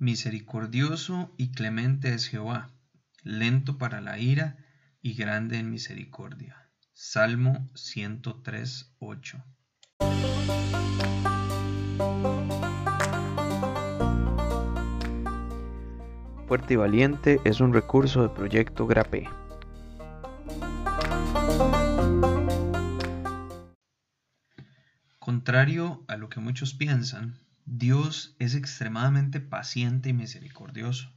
Misericordioso y clemente es Jehová, lento para la ira y grande en misericordia. Salmo 103, 8. Fuerte y Valiente es un recurso del proyecto GRAPE. Contrario a lo que muchos piensan, Dios es extremadamente paciente y misericordioso.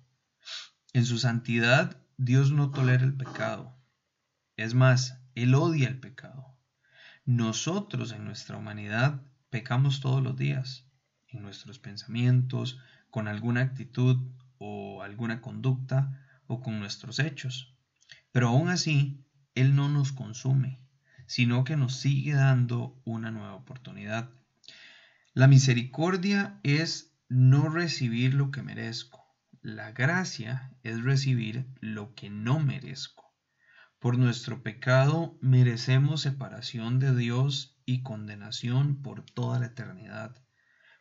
En su santidad, Dios no tolera el pecado. Es más, Él odia el pecado. Nosotros en nuestra humanidad pecamos todos los días, en nuestros pensamientos, con alguna actitud o alguna conducta o con nuestros hechos. Pero aún así, Él no nos consume, sino que nos sigue dando una nueva oportunidad. La misericordia es no recibir lo que merezco. La gracia es recibir lo que no merezco. Por nuestro pecado merecemos separación de Dios y condenación por toda la eternidad.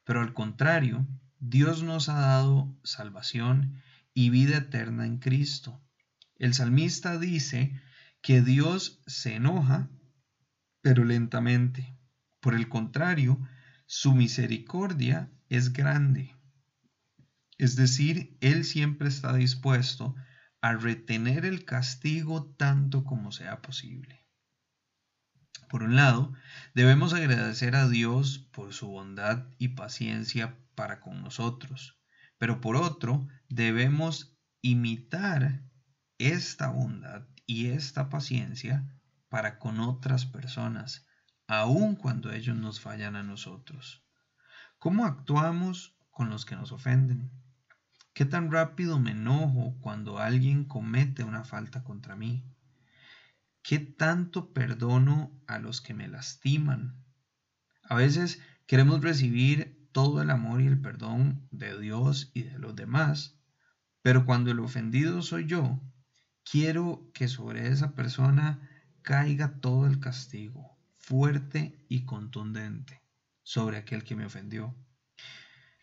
Pero al contrario, Dios nos ha dado salvación y vida eterna en Cristo. El salmista dice que Dios se enoja, pero lentamente. Por el contrario, su misericordia es grande. Es decir, Él siempre está dispuesto a retener el castigo tanto como sea posible. Por un lado, debemos agradecer a Dios por su bondad y paciencia para con nosotros, pero por otro, debemos imitar esta bondad y esta paciencia para con otras personas, aun cuando ellos nos fallan a nosotros. ¿Cómo actuamos con los que nos ofenden? ¿Qué tan rápido me enojo cuando alguien comete una falta contra mí? ¿Qué tanto perdono a los que me lastiman? A veces queremos recibir todo el amor y el perdón de Dios y de los demás, pero cuando el ofendido soy yo, quiero que sobre esa persona caiga todo el castigo fuerte y contundente sobre aquel que me ofendió.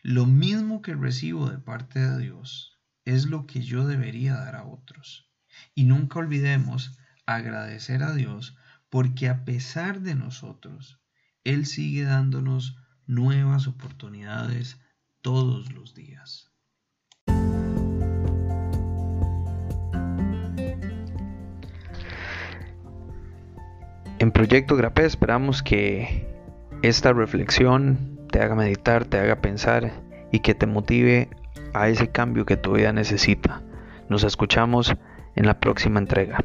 Lo mismo que recibo de parte de Dios es lo que yo debería dar a otros. Y nunca olvidemos agradecer a Dios porque a pesar de nosotros, Él sigue dándonos nuevas oportunidades todos los días. En Proyecto Grape esperamos que esta reflexión te haga meditar, te haga pensar y que te motive a ese cambio que tu vida necesita. Nos escuchamos en la próxima entrega.